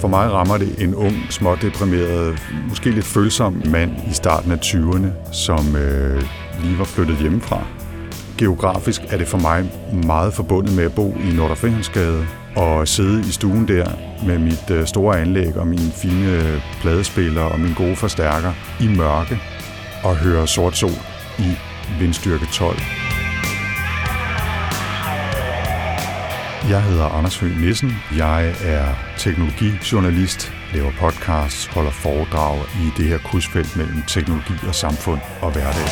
For mig rammer det en ung, smådeprimeret, måske lidt følsom mand i starten af 20'erne, som øh, lige var flyttet hjemmefra. Geografisk er det for mig meget forbundet med at bo i Nordafrihandsgade og sidde i stuen der med mit øh, store anlæg og mine fine øh, pladespillere og min gode forstærker i mørke og høre sort sol i vindstyrke 12. Jeg hedder Anders Høgh Nissen. Jeg er teknologijournalist, laver podcasts, holder foredrag i det her krydsfelt mellem teknologi og samfund og hverdag.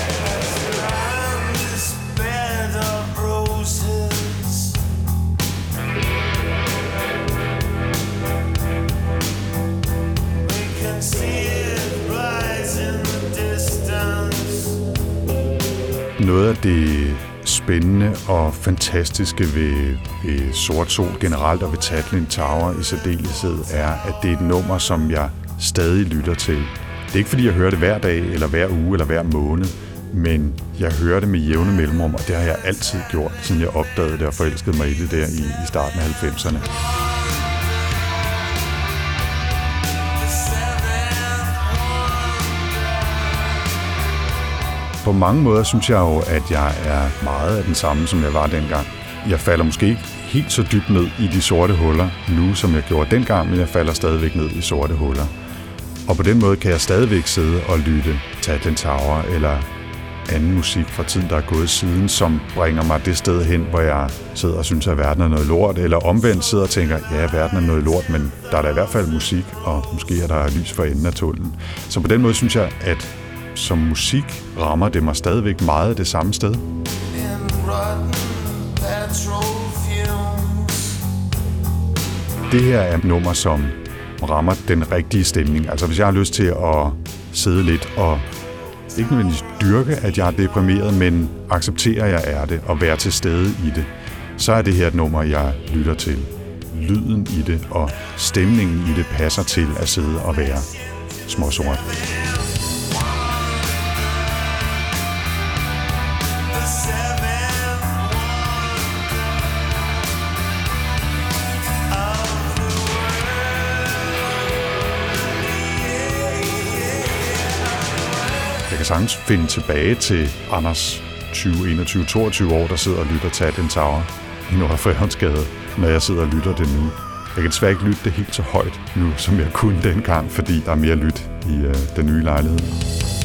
Noget af det spændende og fantastiske ved, ved Sort Sol generelt og ved Tatlin Tower i særdeleshed er, at det er et nummer, som jeg stadig lytter til. Det er ikke fordi, jeg hører det hver dag, eller hver uge, eller hver måned, men jeg hører det med jævne mellemrum, og det har jeg altid gjort, siden jeg opdagede det og forelskede mig i det der i, i starten af 90'erne. På mange måder synes jeg jo, at jeg er meget af den samme, som jeg var dengang. Jeg falder måske ikke helt så dybt ned i de sorte huller nu, som jeg gjorde dengang, men jeg falder stadigvæk ned i sorte huller. Og på den måde kan jeg stadigvæk sidde og lytte til den Tower eller anden musik fra tiden, der er gået siden, som bringer mig det sted hen, hvor jeg sidder og synes, at verden er noget lort, eller omvendt sidder og tænker, ja, verden er noget lort, men der er da i hvert fald musik, og måske er der lys for enden af tunnelen. Så på den måde synes jeg, at som musik rammer det mig stadigvæk meget det samme sted. Det her er et nummer, som rammer den rigtige stemning. Altså hvis jeg har lyst til at sidde lidt og ikke nødvendigvis dyrke, at jeg er deprimeret, men acceptere, at jeg er det og være til stede i det, så er det her et nummer, jeg lytter til. Lyden i det og stemningen i det passer til at sidde og være småsort. Kan sagtens finde tilbage til Anders 20, 21, 22 år, der sidder og lytter til den Tower i Nordre når jeg sidder og lytter det nu. Jeg kan desværre ikke lytte det helt så højt nu, som jeg kunne dengang, fordi der er mere lyt i øh, den nye lejlighed.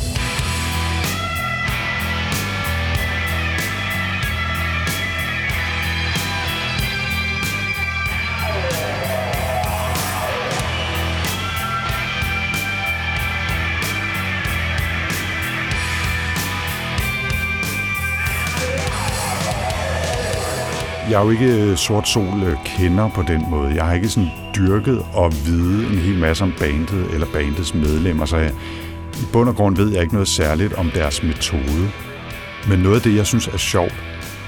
Jeg er jo ikke øh, Sort Sol øh, kender på den måde. Jeg har ikke sådan dyrket og vide en hel masse om bandet eller bandets medlemmer, så jeg, i bund og grund ved jeg ikke noget særligt om deres metode. Men noget af det, jeg synes er sjovt,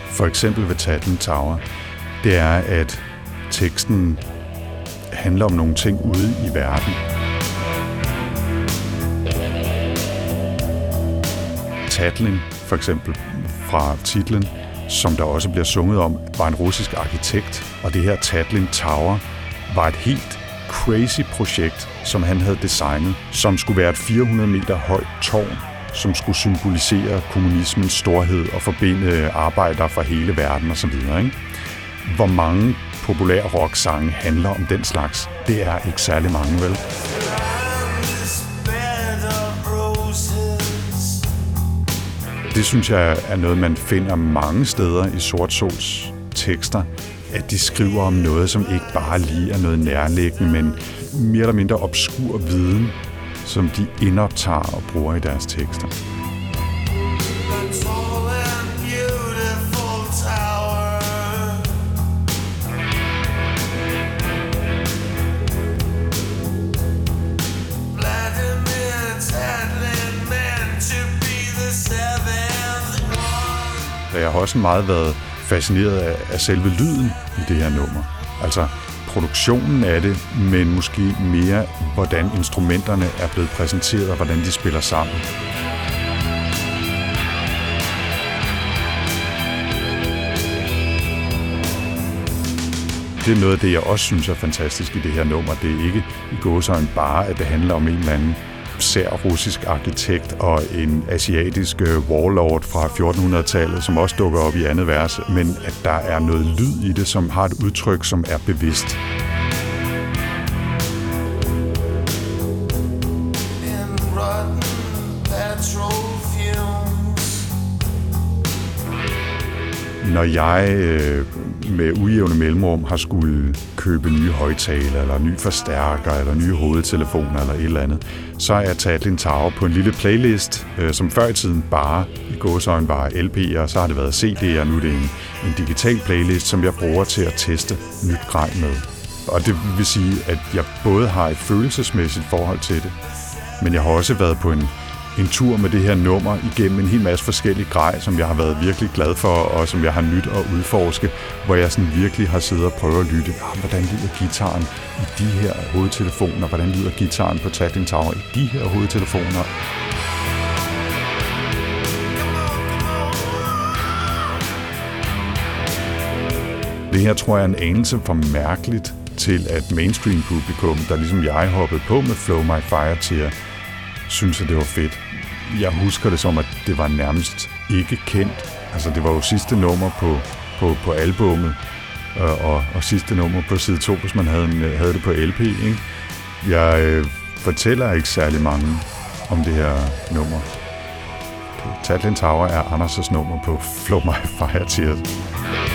for eksempel ved Tatten Tower, det er, at teksten handler om nogle ting ude i verden. Tatlin, for eksempel fra titlen, som der også bliver sunget om, var en russisk arkitekt, og det her Tatlin Tower var et helt crazy projekt, som han havde designet, som skulle være et 400 meter højt tårn, som skulle symbolisere kommunismens storhed og forbinde øh, arbejdere fra hele verden osv. Ikke? Hvor mange populære rock-sange handler om den slags? Det er ikke særlig mange, vel? Det synes jeg er noget, man finder mange steder i Sort Sols tekster, at de skriver om noget, som ikke bare lige er noget nærliggende, men mere eller mindre obskur viden, som de indoptager og bruger i deres tekster. Jeg har også meget været fascineret af, af selve lyden i det her nummer. Altså produktionen af det, men måske mere, hvordan instrumenterne er blevet præsenteret og hvordan de spiller sammen. det er noget af det, jeg også synes er fantastisk i det her nummer. Det er ikke i gåsøjne bare, at det handler om en eller anden sær russisk arkitekt og en asiatisk øh, warlord fra 1400-tallet, som også dukker op i andet vers, men at der er noget lyd i det, som har et udtryk, som er bevidst. Når jeg øh, med ujævne mellemrum har skulle købe nye højtaler, eller nye forstærker, eller nye hovedtelefoner, eller et eller andet, så er jeg taget en Tower på en lille playlist, øh, som før i tiden bare i gåsøjne var LP'er, så har det været CD'er, nu er det en, en digital playlist, som jeg bruger til at teste nyt grej med. Og det vil sige, at jeg både har et følelsesmæssigt forhold til det, men jeg har også været på en en tur med det her nummer igennem en hel masse forskellige grej, som jeg har været virkelig glad for, og som jeg har nyt at udforske, hvor jeg sådan virkelig har siddet og prøvet at lytte, ah, hvordan lyder gitaren i de her hovedtelefoner, hvordan lyder gitaren på Tackling Tower i de her hovedtelefoner. Det her tror jeg er en anelse for mærkeligt til, at mainstream publikum, der ligesom jeg hoppede på med Flow My Fire til, synes, at det var fedt jeg husker det som, at det var nærmest ikke kendt. Altså, det var jo sidste nummer på, på, på albummet, og, og, og sidste nummer på side 2, hvis man havde, øh, havde det på LP. Ikke? Jeg øh, fortæller ikke særlig mange om det her nummer. Tatlin Tower er Anders' nummer på Flow My Fire Tears.